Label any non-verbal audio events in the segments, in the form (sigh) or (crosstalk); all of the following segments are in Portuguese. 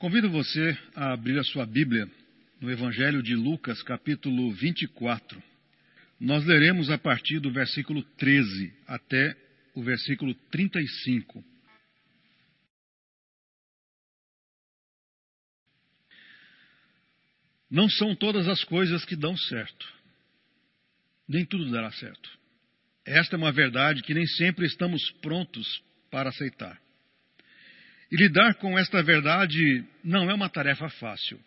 Convido você a abrir a sua Bíblia no Evangelho de Lucas, capítulo 24. Nós leremos a partir do versículo 13 até o versículo 35. Não são todas as coisas que dão certo. Nem tudo dará certo. Esta é uma verdade que nem sempre estamos prontos para aceitar. E lidar com esta verdade não é uma tarefa fácil.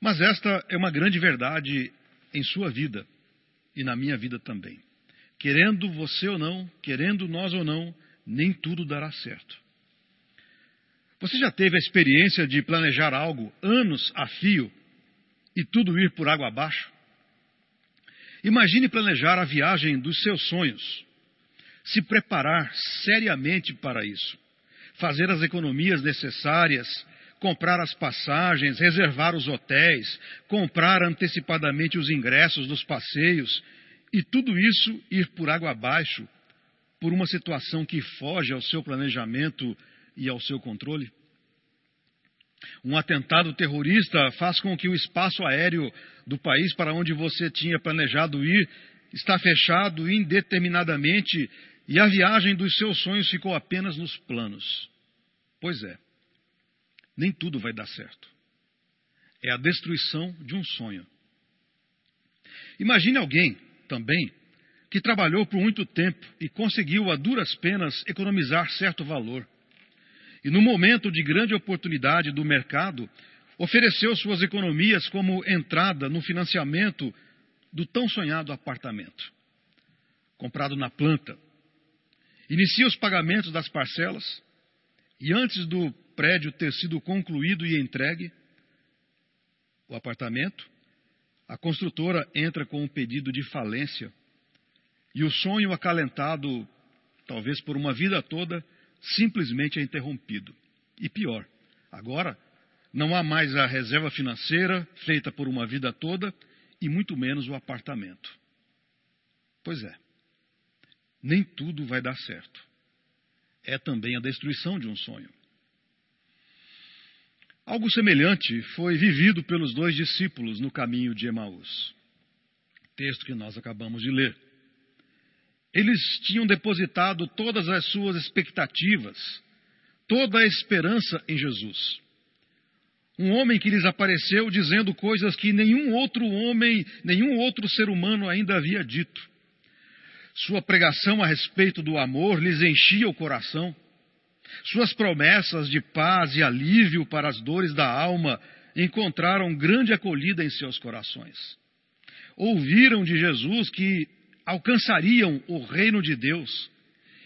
Mas esta é uma grande verdade em sua vida e na minha vida também. Querendo você ou não, querendo nós ou não, nem tudo dará certo. Você já teve a experiência de planejar algo anos a fio e tudo ir por água abaixo? Imagine planejar a viagem dos seus sonhos, se preparar seriamente para isso fazer as economias necessárias, comprar as passagens, reservar os hotéis, comprar antecipadamente os ingressos dos passeios e tudo isso ir por água abaixo por uma situação que foge ao seu planejamento e ao seu controle? Um atentado terrorista faz com que o espaço aéreo do país para onde você tinha planejado ir está fechado indeterminadamente e a viagem dos seus sonhos ficou apenas nos planos. Pois é, nem tudo vai dar certo. É a destruição de um sonho. Imagine alguém, também, que trabalhou por muito tempo e conseguiu a duras penas economizar certo valor. E no momento de grande oportunidade do mercado, ofereceu suas economias como entrada no financiamento do tão sonhado apartamento. Comprado na planta, Inicia os pagamentos das parcelas e antes do prédio ter sido concluído e entregue, o apartamento, a construtora entra com um pedido de falência e o sonho acalentado, talvez por uma vida toda, simplesmente é interrompido. E pior, agora não há mais a reserva financeira feita por uma vida toda e muito menos o apartamento. Pois é nem tudo vai dar certo. É também a destruição de um sonho. Algo semelhante foi vivido pelos dois discípulos no caminho de Emaús. Texto que nós acabamos de ler. Eles tinham depositado todas as suas expectativas, toda a esperança em Jesus. Um homem que lhes apareceu dizendo coisas que nenhum outro homem, nenhum outro ser humano ainda havia dito. Sua pregação a respeito do amor lhes enchia o coração. Suas promessas de paz e alívio para as dores da alma encontraram grande acolhida em seus corações. Ouviram de Jesus que alcançariam o reino de Deus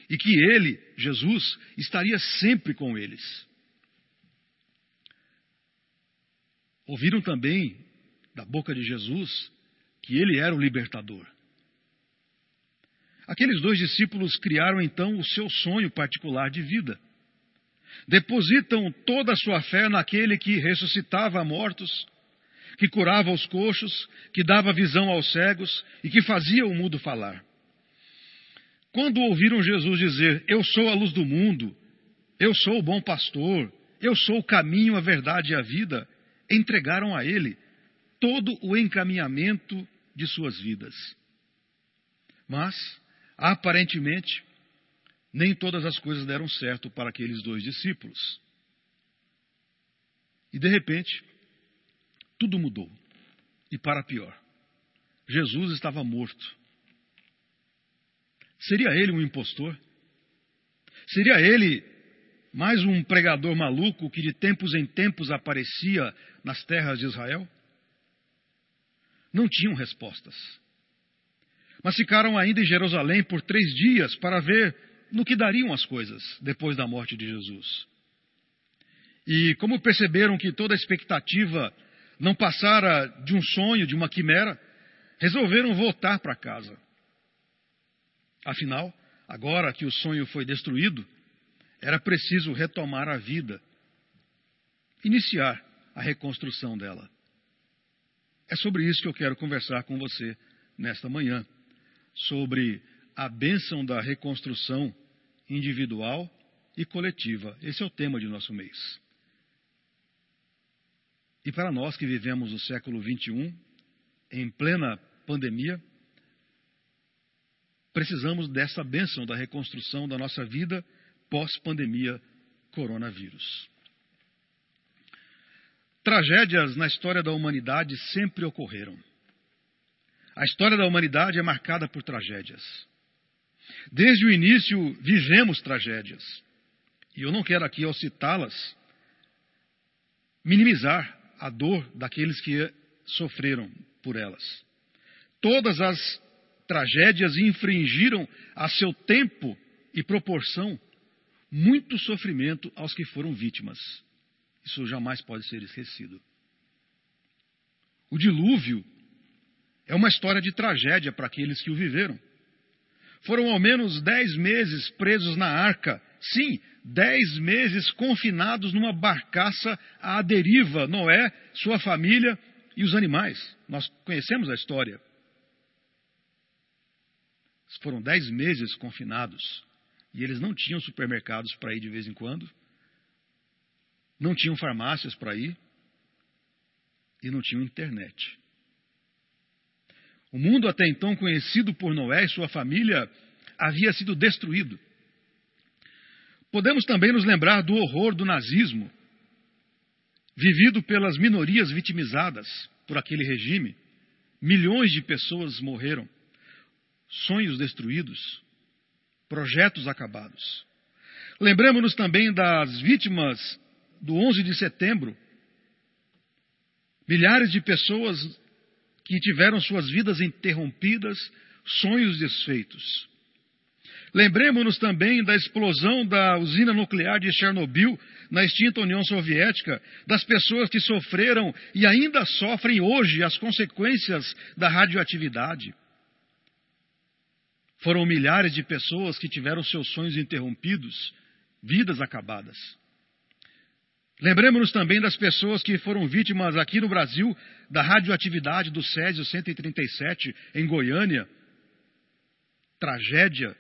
e que ele, Jesus, estaria sempre com eles. Ouviram também da boca de Jesus que ele era o libertador. Aqueles dois discípulos criaram então o seu sonho particular de vida. Depositam toda a sua fé naquele que ressuscitava mortos, que curava os coxos, que dava visão aos cegos e que fazia o mudo falar. Quando ouviram Jesus dizer: Eu sou a luz do mundo, eu sou o bom pastor, eu sou o caminho, a verdade e a vida, entregaram a ele todo o encaminhamento de suas vidas. Mas Aparentemente, nem todas as coisas deram certo para aqueles dois discípulos. E de repente, tudo mudou. E para pior. Jesus estava morto. Seria ele um impostor? Seria ele mais um pregador maluco que de tempos em tempos aparecia nas terras de Israel? Não tinham respostas. Mas ficaram ainda em Jerusalém por três dias para ver no que dariam as coisas depois da morte de Jesus. E como perceberam que toda a expectativa não passara de um sonho, de uma quimera, resolveram voltar para casa. Afinal, agora que o sonho foi destruído, era preciso retomar a vida, iniciar a reconstrução dela. É sobre isso que eu quero conversar com você nesta manhã sobre a bênção da reconstrução individual e coletiva. Esse é o tema de nosso mês. E para nós que vivemos o século XXI, em plena pandemia, precisamos dessa bênção da reconstrução da nossa vida pós-pandemia coronavírus. Tragédias na história da humanidade sempre ocorreram. A história da humanidade é marcada por tragédias. Desde o início vivemos tragédias. E eu não quero aqui, ao citá-las, minimizar a dor daqueles que sofreram por elas. Todas as tragédias infringiram a seu tempo e proporção muito sofrimento aos que foram vítimas. Isso jamais pode ser esquecido. O dilúvio é uma história de tragédia para aqueles que o viveram. Foram ao menos dez meses presos na arca. Sim, dez meses confinados numa barcaça à deriva. Noé, sua família e os animais. Nós conhecemos a história. Foram dez meses confinados. E eles não tinham supermercados para ir de vez em quando. Não tinham farmácias para ir. E não tinham internet. O mundo até então conhecido por Noé e sua família havia sido destruído. Podemos também nos lembrar do horror do nazismo, vivido pelas minorias vitimizadas por aquele regime. Milhões de pessoas morreram, sonhos destruídos, projetos acabados. Lembremos-nos também das vítimas do 11 de setembro. Milhares de pessoas que tiveram suas vidas interrompidas, sonhos desfeitos. Lembremos-nos também da explosão da usina nuclear de Chernobyl na extinta União Soviética, das pessoas que sofreram e ainda sofrem hoje as consequências da radioatividade. Foram milhares de pessoas que tiveram seus sonhos interrompidos, vidas acabadas. Lembremos-nos também das pessoas que foram vítimas aqui no Brasil da radioatividade do Césio 137 em Goiânia. Tragédia,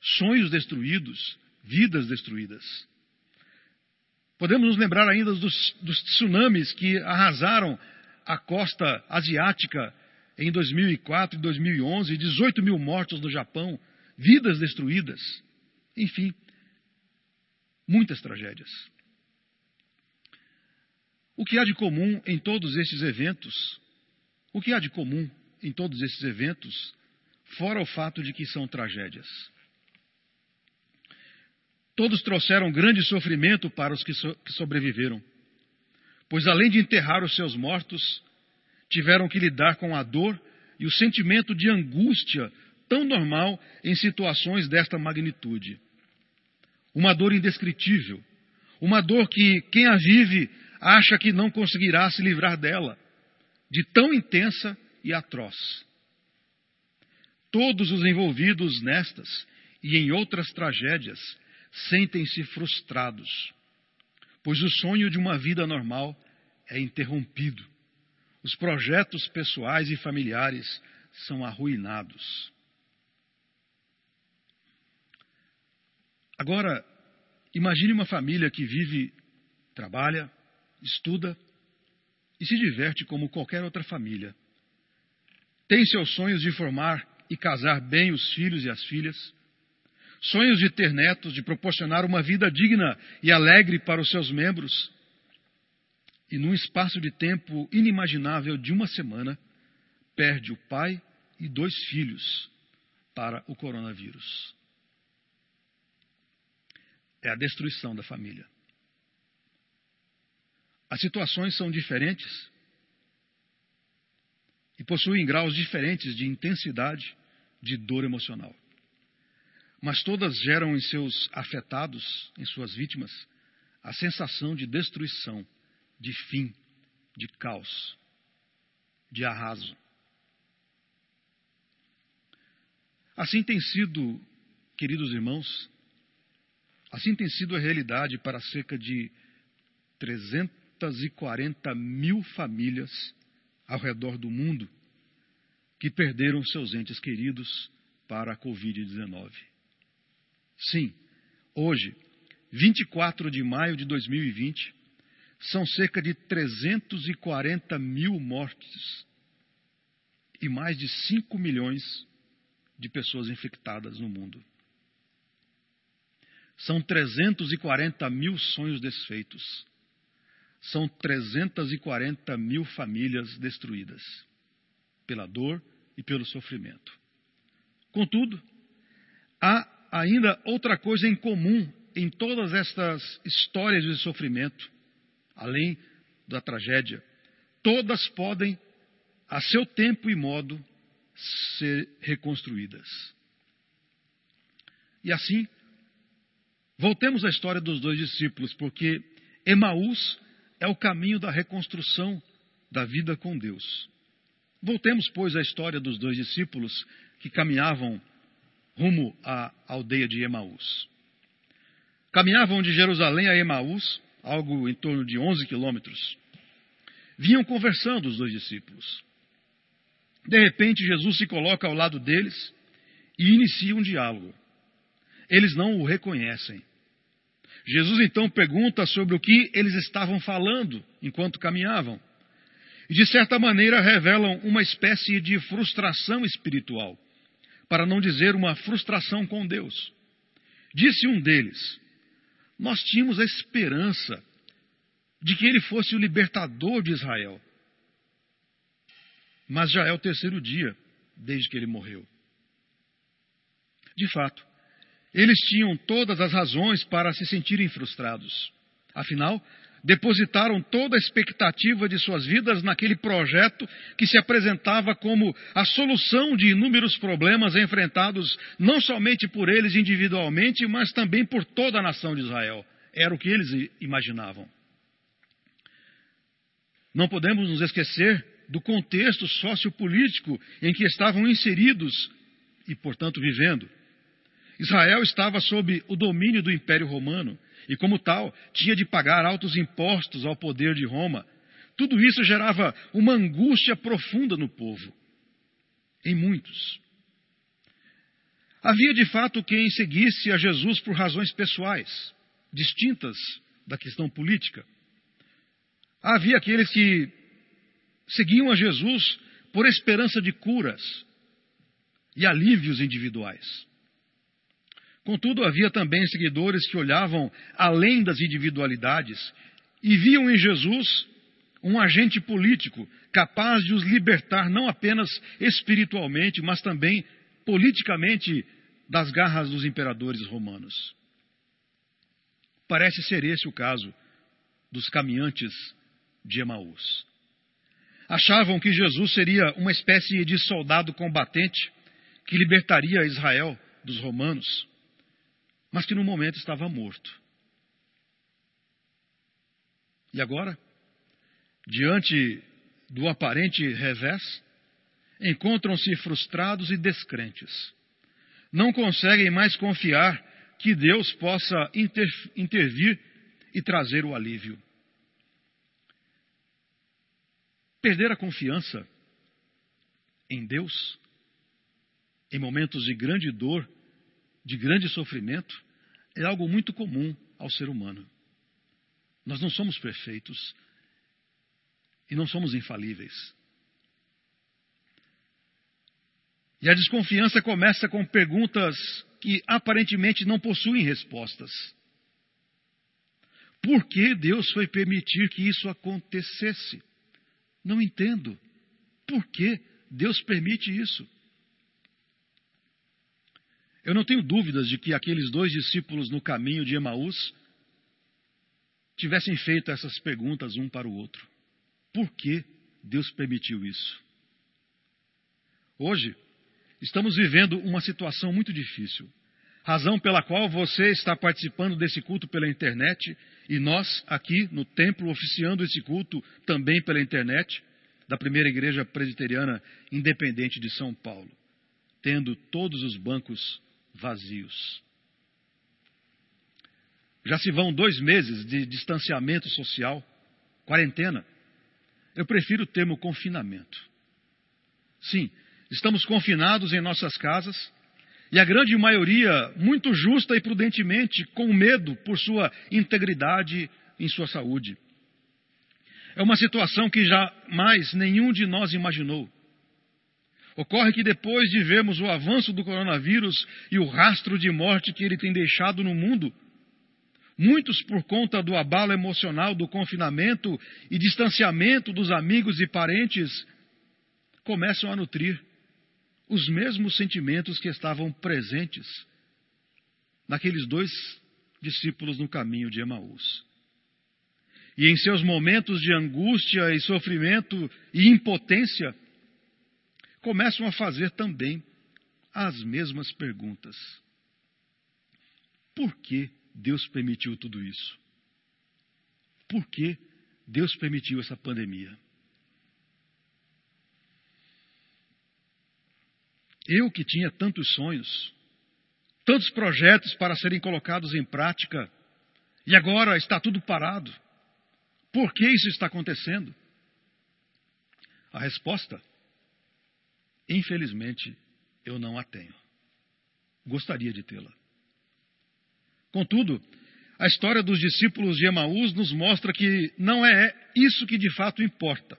sonhos destruídos, vidas destruídas. Podemos nos lembrar ainda dos, dos tsunamis que arrasaram a costa asiática em 2004 e 2011, 18 mil mortos no Japão, vidas destruídas. Enfim, muitas tragédias. O que há de comum em todos estes eventos? O que há de comum em todos esses eventos, fora o fato de que são tragédias? Todos trouxeram grande sofrimento para os que, so que sobreviveram, pois além de enterrar os seus mortos, tiveram que lidar com a dor e o sentimento de angústia tão normal em situações desta magnitude. Uma dor indescritível, uma dor que quem a vive acha que não conseguirá se livrar dela, de tão intensa e atroz. Todos os envolvidos nestas e em outras tragédias sentem-se frustrados, pois o sonho de uma vida normal é interrompido. Os projetos pessoais e familiares são arruinados. Agora, imagine uma família que vive, trabalha, estuda e se diverte como qualquer outra família. Tem seus sonhos de formar e casar bem os filhos e as filhas, sonhos de ter netos, de proporcionar uma vida digna e alegre para os seus membros. E num espaço de tempo inimaginável de uma semana, perde o pai e dois filhos para o coronavírus. É a destruição da família. As situações são diferentes e possuem graus diferentes de intensidade de dor emocional. Mas todas geram em seus afetados, em suas vítimas, a sensação de destruição, de fim, de caos, de arraso. Assim tem sido, queridos irmãos, assim tem sido a realidade para cerca de 300 240 mil famílias ao redor do mundo que perderam seus entes queridos para a Covid-19. Sim, hoje, 24 de maio de 2020, são cerca de 340 mil mortes e mais de 5 milhões de pessoas infectadas no mundo. São 340 mil sonhos desfeitos. São 340 mil famílias destruídas pela dor e pelo sofrimento. Contudo, há ainda outra coisa em comum em todas estas histórias de sofrimento, além da tragédia. Todas podem, a seu tempo e modo, ser reconstruídas. E assim, voltemos à história dos dois discípulos, porque Emaús é o caminho da reconstrução da vida com Deus. Voltemos, pois, à história dos dois discípulos que caminhavam rumo à aldeia de Emaús. Caminhavam de Jerusalém a Emaús, algo em torno de 11 quilômetros. Vinham conversando os dois discípulos. De repente, Jesus se coloca ao lado deles e inicia um diálogo. Eles não o reconhecem. Jesus então pergunta sobre o que eles estavam falando enquanto caminhavam. E, de certa maneira, revelam uma espécie de frustração espiritual, para não dizer uma frustração com Deus. Disse um deles: Nós tínhamos a esperança de que ele fosse o libertador de Israel. Mas já é o terceiro dia desde que ele morreu. De fato, eles tinham todas as razões para se sentirem frustrados. Afinal, depositaram toda a expectativa de suas vidas naquele projeto que se apresentava como a solução de inúmeros problemas enfrentados não somente por eles individualmente, mas também por toda a nação de Israel. Era o que eles imaginavam. Não podemos nos esquecer do contexto sociopolítico em que estavam inseridos e, portanto, vivendo. Israel estava sob o domínio do Império Romano e, como tal, tinha de pagar altos impostos ao poder de Roma. Tudo isso gerava uma angústia profunda no povo, em muitos. Havia de fato quem seguisse a Jesus por razões pessoais, distintas da questão política. Havia aqueles que seguiam a Jesus por esperança de curas e alívios individuais. Contudo, havia também seguidores que olhavam além das individualidades e viam em Jesus um agente político capaz de os libertar não apenas espiritualmente, mas também politicamente das garras dos imperadores romanos. Parece ser esse o caso dos caminhantes de Emaús. Achavam que Jesus seria uma espécie de soldado combatente que libertaria Israel dos romanos mas que no momento estava morto. E agora, diante do aparente revés, encontram-se frustrados e descrentes. Não conseguem mais confiar que Deus possa inter, intervir e trazer o alívio. Perder a confiança em Deus, em momentos de grande dor, de grande sofrimento, é algo muito comum ao ser humano. Nós não somos perfeitos e não somos infalíveis. E a desconfiança começa com perguntas que aparentemente não possuem respostas. Por que Deus foi permitir que isso acontecesse? Não entendo. Por que Deus permite isso? Eu não tenho dúvidas de que aqueles dois discípulos no caminho de Emaús tivessem feito essas perguntas um para o outro. Por que Deus permitiu isso? Hoje, estamos vivendo uma situação muito difícil, razão pela qual você está participando desse culto pela internet e nós aqui no templo oficiando esse culto também pela internet da primeira igreja presbiteriana independente de São Paulo, tendo todos os bancos vazios. Já se vão dois meses de distanciamento social, quarentena. Eu prefiro o termo confinamento. Sim, estamos confinados em nossas casas e a grande maioria, muito justa e prudentemente, com medo por sua integridade em sua saúde. É uma situação que jamais nenhum de nós imaginou. Ocorre que depois de vermos o avanço do coronavírus e o rastro de morte que ele tem deixado no mundo, muitos, por conta do abalo emocional do confinamento e distanciamento dos amigos e parentes, começam a nutrir os mesmos sentimentos que estavam presentes naqueles dois discípulos no caminho de Emaús. E em seus momentos de angústia e sofrimento e impotência, começam a fazer também as mesmas perguntas. Por que Deus permitiu tudo isso? Por que Deus permitiu essa pandemia? Eu que tinha tantos sonhos, tantos projetos para serem colocados em prática, e agora está tudo parado. Por que isso está acontecendo? A resposta Infelizmente, eu não a tenho. Gostaria de tê-la. Contudo, a história dos discípulos de Emaús nos mostra que não é isso que de fato importa.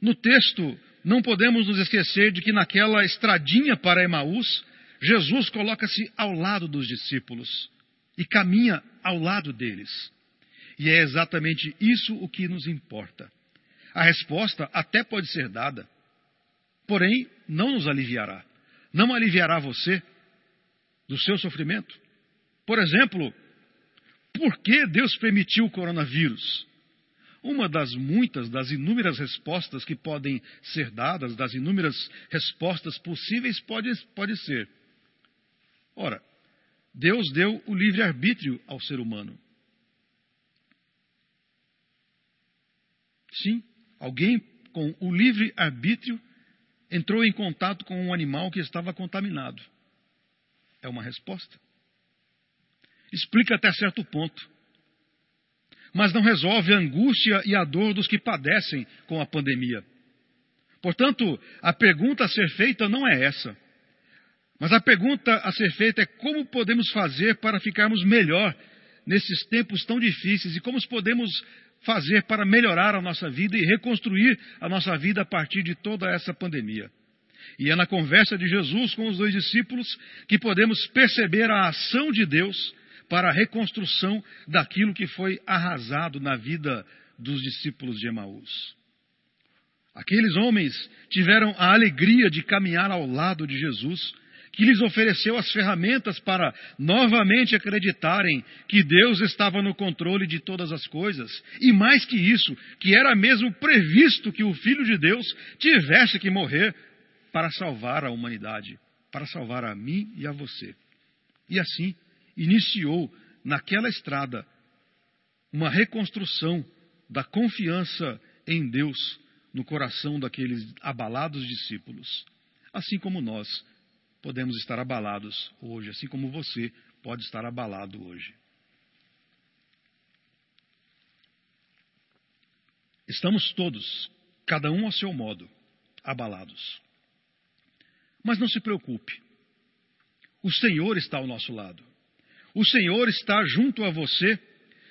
No texto, não podemos nos esquecer de que naquela estradinha para Emaús, Jesus coloca-se ao lado dos discípulos e caminha ao lado deles. E é exatamente isso o que nos importa. A resposta até pode ser dada, porém não nos aliviará. Não aliviará você do seu sofrimento. Por exemplo, por que Deus permitiu o coronavírus? Uma das muitas, das inúmeras respostas que podem ser dadas, das inúmeras respostas possíveis, pode, pode ser: ora, Deus deu o livre-arbítrio ao ser humano. Sim, alguém com o livre-arbítrio entrou em contato com um animal que estava contaminado? É uma resposta. Explica até certo ponto. Mas não resolve a angústia e a dor dos que padecem com a pandemia. Portanto, a pergunta a ser feita não é essa. Mas a pergunta a ser feita é como podemos fazer para ficarmos melhor nesses tempos tão difíceis e como podemos fazer para melhorar a nossa vida e reconstruir a nossa vida a partir de toda essa pandemia. E é na conversa de Jesus com os dois discípulos que podemos perceber a ação de Deus para a reconstrução daquilo que foi arrasado na vida dos discípulos de Emaús. Aqueles homens tiveram a alegria de caminhar ao lado de Jesus que lhes ofereceu as ferramentas para novamente acreditarem que Deus estava no controle de todas as coisas. E mais que isso, que era mesmo previsto que o Filho de Deus tivesse que morrer para salvar a humanidade, para salvar a mim e a você. E assim, iniciou naquela estrada uma reconstrução da confiança em Deus no coração daqueles abalados discípulos, assim como nós podemos estar abalados hoje, assim como você pode estar abalado hoje. Estamos todos, cada um ao seu modo, abalados. Mas não se preocupe. O Senhor está ao nosso lado. O Senhor está junto a você,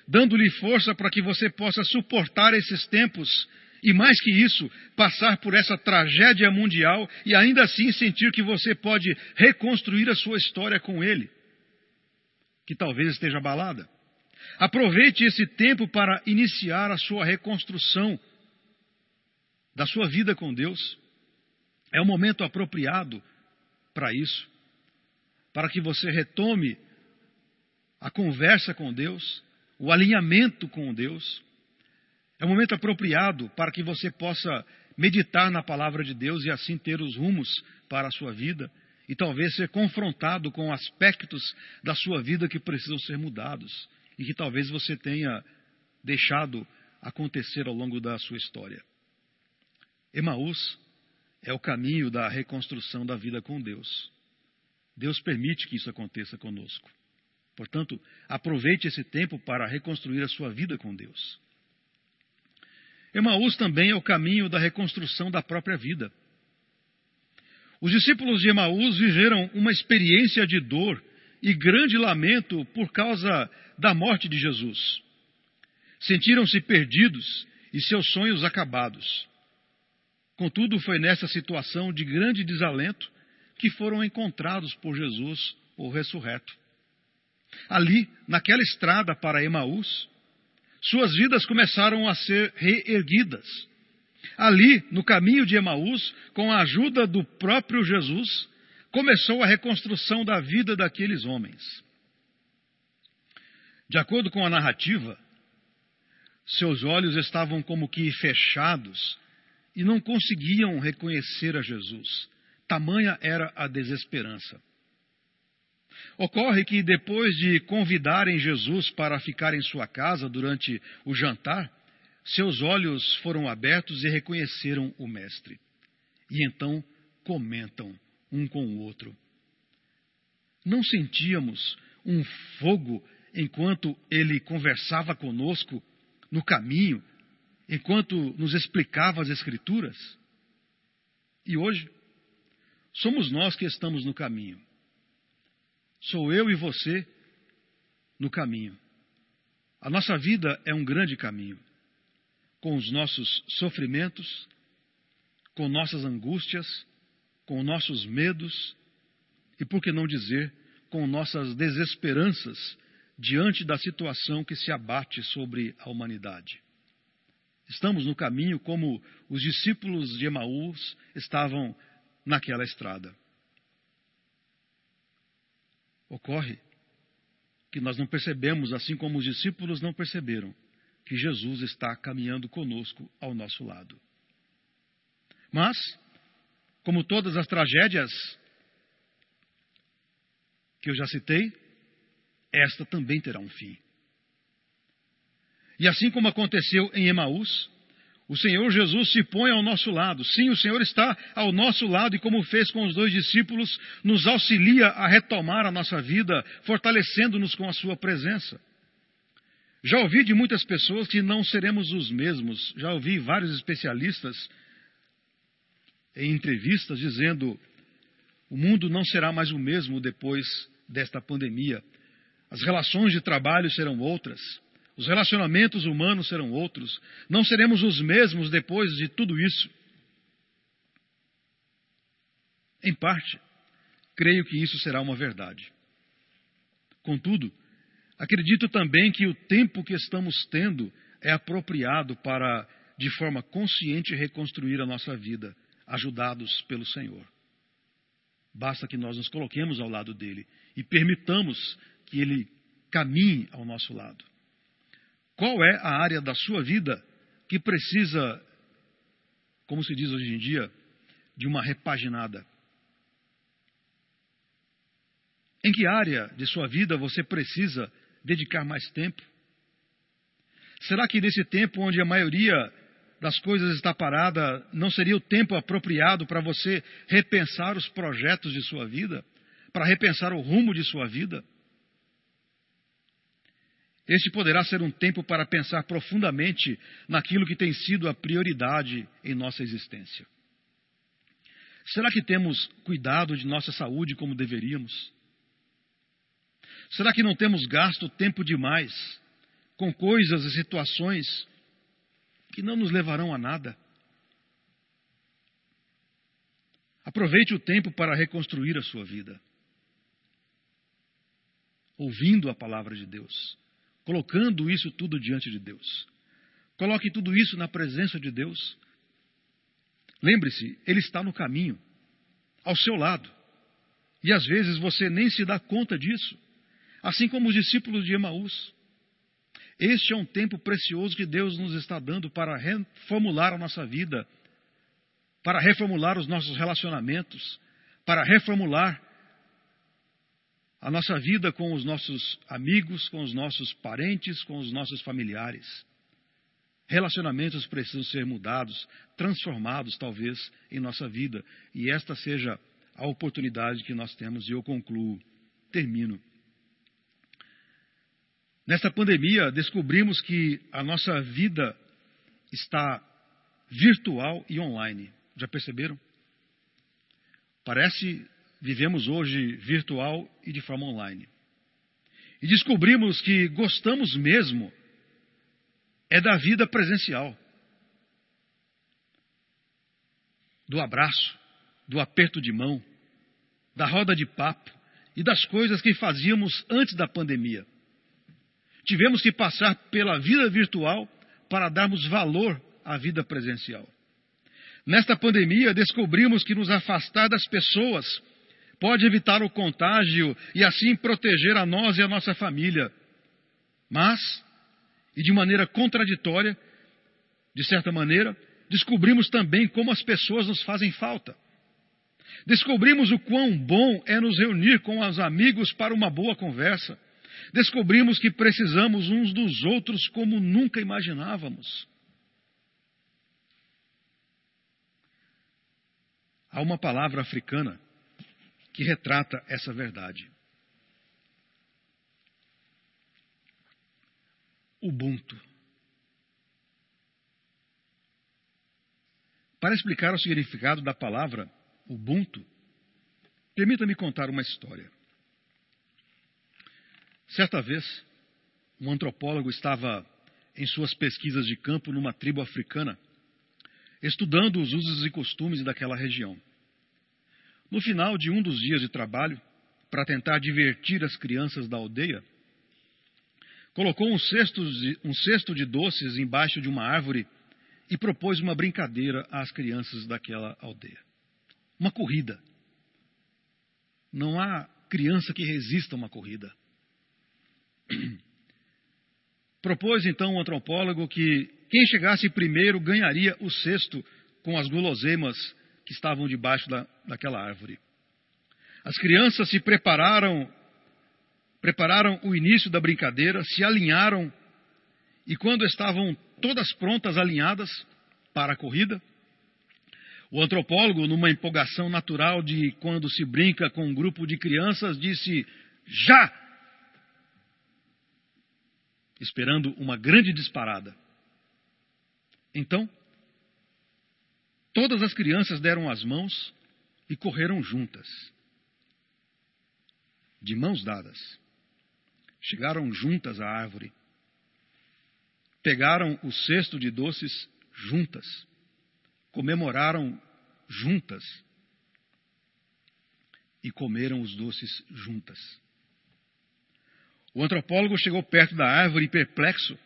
dando-lhe força para que você possa suportar esses tempos e mais que isso, passar por essa tragédia mundial e ainda assim sentir que você pode reconstruir a sua história com Ele, que talvez esteja abalada. Aproveite esse tempo para iniciar a sua reconstrução da sua vida com Deus. É o momento apropriado para isso, para que você retome a conversa com Deus, o alinhamento com Deus é um momento apropriado para que você possa meditar na palavra de Deus e assim ter os rumos para a sua vida e talvez ser confrontado com aspectos da sua vida que precisam ser mudados e que talvez você tenha deixado acontecer ao longo da sua história. Emaús é o caminho da reconstrução da vida com Deus. Deus permite que isso aconteça conosco. Portanto, aproveite esse tempo para reconstruir a sua vida com Deus. Emaús também é o caminho da reconstrução da própria vida. Os discípulos de Emaús viveram uma experiência de dor e grande lamento por causa da morte de Jesus. Sentiram-se perdidos e seus sonhos acabados. Contudo, foi nessa situação de grande desalento que foram encontrados por Jesus, o ressurreto. Ali, naquela estrada para Emaús, suas vidas começaram a ser reerguidas. Ali, no caminho de Emaús, com a ajuda do próprio Jesus, começou a reconstrução da vida daqueles homens. De acordo com a narrativa, seus olhos estavam como que fechados e não conseguiam reconhecer a Jesus. Tamanha era a desesperança. Ocorre que depois de convidarem Jesus para ficar em sua casa durante o jantar, seus olhos foram abertos e reconheceram o Mestre. E então comentam um com o outro. Não sentíamos um fogo enquanto ele conversava conosco no caminho, enquanto nos explicava as Escrituras? E hoje, somos nós que estamos no caminho. Sou eu e você no caminho. A nossa vida é um grande caminho, com os nossos sofrimentos, com nossas angústias, com nossos medos e, por que não dizer, com nossas desesperanças diante da situação que se abate sobre a humanidade. Estamos no caminho como os discípulos de Emaús estavam naquela estrada. Ocorre que nós não percebemos, assim como os discípulos não perceberam, que Jesus está caminhando conosco ao nosso lado. Mas, como todas as tragédias que eu já citei, esta também terá um fim. E assim como aconteceu em Emaús, o Senhor Jesus se põe ao nosso lado. Sim, o Senhor está ao nosso lado e, como fez com os dois discípulos, nos auxilia a retomar a nossa vida, fortalecendo-nos com a Sua presença. Já ouvi de muitas pessoas que não seremos os mesmos. Já ouvi vários especialistas em entrevistas dizendo: o mundo não será mais o mesmo depois desta pandemia. As relações de trabalho serão outras. Os relacionamentos humanos serão outros. Não seremos os mesmos depois de tudo isso. Em parte, creio que isso será uma verdade. Contudo, acredito também que o tempo que estamos tendo é apropriado para, de forma consciente, reconstruir a nossa vida, ajudados pelo Senhor. Basta que nós nos coloquemos ao lado dele e permitamos que ele caminhe ao nosso lado. Qual é a área da sua vida que precisa, como se diz hoje em dia, de uma repaginada? Em que área de sua vida você precisa dedicar mais tempo? Será que nesse tempo onde a maioria das coisas está parada, não seria o tempo apropriado para você repensar os projetos de sua vida? Para repensar o rumo de sua vida? Este poderá ser um tempo para pensar profundamente naquilo que tem sido a prioridade em nossa existência. Será que temos cuidado de nossa saúde como deveríamos? Será que não temos gasto tempo demais com coisas e situações que não nos levarão a nada? Aproveite o tempo para reconstruir a sua vida, ouvindo a palavra de Deus colocando isso tudo diante de Deus. Coloque tudo isso na presença de Deus. Lembre-se, Ele está no caminho, ao seu lado. E às vezes você nem se dá conta disso, assim como os discípulos de Emaús. Este é um tempo precioso que Deus nos está dando para reformular a nossa vida, para reformular os nossos relacionamentos, para reformular a nossa vida com os nossos amigos, com os nossos parentes, com os nossos familiares. Relacionamentos precisam ser mudados, transformados, talvez, em nossa vida. E esta seja a oportunidade que nós temos, e eu concluo, termino. Nesta pandemia, descobrimos que a nossa vida está virtual e online. Já perceberam? Parece vivemos hoje virtual e de forma online. E descobrimos que gostamos mesmo é da vida presencial, do abraço, do aperto de mão, da roda de papo e das coisas que fazíamos antes da pandemia. Tivemos que passar pela vida virtual para darmos valor à vida presencial. Nesta pandemia, descobrimos que nos afastar das pessoas pode evitar o contágio e assim proteger a nós e a nossa família. Mas, e de maneira contraditória, de certa maneira, descobrimos também como as pessoas nos fazem falta. Descobrimos o quão bom é nos reunir com os amigos para uma boa conversa. Descobrimos que precisamos uns dos outros como nunca imaginávamos. Há uma palavra africana que retrata essa verdade. Ubuntu. Para explicar o significado da palavra Ubuntu, permita-me contar uma história. Certa vez, um antropólogo estava em suas pesquisas de campo numa tribo africana, estudando os usos e costumes daquela região. No final de um dos dias de trabalho, para tentar divertir as crianças da aldeia, colocou um cesto, de, um cesto de doces embaixo de uma árvore e propôs uma brincadeira às crianças daquela aldeia. Uma corrida. Não há criança que resista a uma corrida. (clears throat) Propôs então o um antropólogo que quem chegasse primeiro ganharia o cesto com as guloseimas que estavam debaixo da, daquela árvore. As crianças se prepararam, prepararam o início da brincadeira, se alinharam e quando estavam todas prontas, alinhadas para a corrida, o antropólogo, numa empolgação natural de quando se brinca com um grupo de crianças, disse: Já! Esperando uma grande disparada. Então, Todas as crianças deram as mãos e correram juntas, de mãos dadas. Chegaram juntas à árvore. Pegaram o cesto de doces juntas. Comemoraram juntas. E comeram os doces juntas. O antropólogo chegou perto da árvore perplexo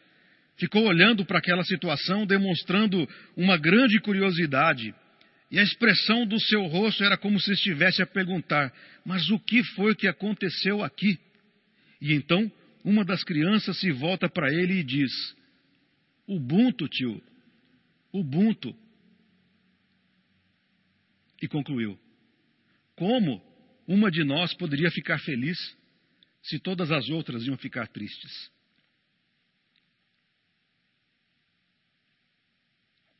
ficou olhando para aquela situação, demonstrando uma grande curiosidade. E a expressão do seu rosto era como se estivesse a perguntar: Mas o que foi que aconteceu aqui? E então uma das crianças se volta para ele e diz: Ubuntu, tio, Ubuntu. E concluiu: Como uma de nós poderia ficar feliz se todas as outras iam ficar tristes?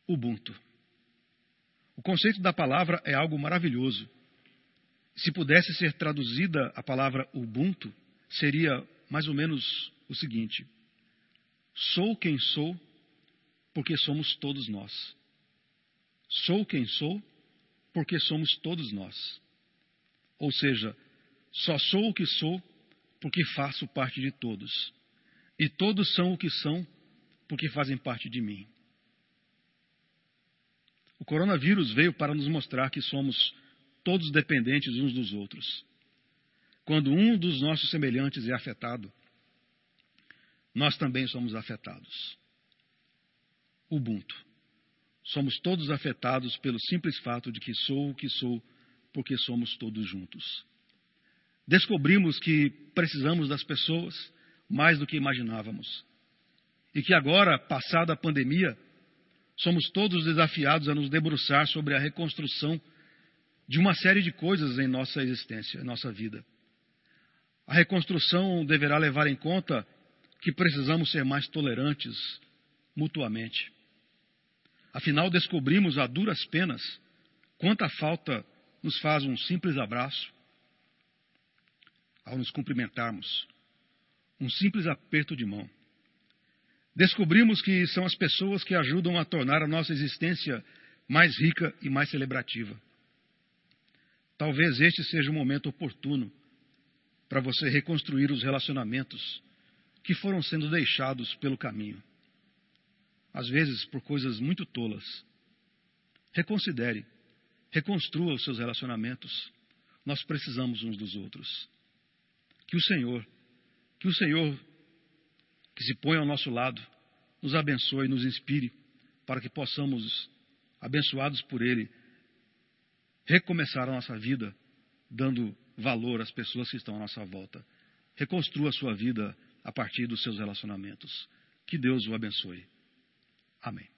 Ubuntu. O conceito da palavra é algo maravilhoso. Se pudesse ser traduzida a palavra Ubuntu, seria mais ou menos o seguinte: Sou quem sou porque somos todos nós. Sou quem sou porque somos todos nós. Ou seja, só sou o que sou porque faço parte de todos. E todos são o que são porque fazem parte de mim. O coronavírus veio para nos mostrar que somos todos dependentes uns dos outros. Quando um dos nossos semelhantes é afetado, nós também somos afetados. Ubuntu. Somos todos afetados pelo simples fato de que sou o que sou, porque somos todos juntos. Descobrimos que precisamos das pessoas mais do que imaginávamos. E que agora, passada a pandemia, somos todos desafiados a nos debruçar sobre a reconstrução de uma série de coisas em nossa existência, em nossa vida. A reconstrução deverá levar em conta que precisamos ser mais tolerantes mutuamente. Afinal, descobrimos a duras penas quanta falta nos faz um simples abraço ao nos cumprimentarmos, um simples aperto de mão. Descobrimos que são as pessoas que ajudam a tornar a nossa existência mais rica e mais celebrativa. Talvez este seja o momento oportuno para você reconstruir os relacionamentos que foram sendo deixados pelo caminho. Às vezes por coisas muito tolas. Reconsidere reconstrua os seus relacionamentos. Nós precisamos uns dos outros. Que o Senhor, que o Senhor que se põe ao nosso lado, nos abençoe, nos inspire, para que possamos, abençoados por Ele, recomeçar a nossa vida, dando valor às pessoas que estão à nossa volta. Reconstrua a sua vida a partir dos seus relacionamentos. Que Deus o abençoe. Amém.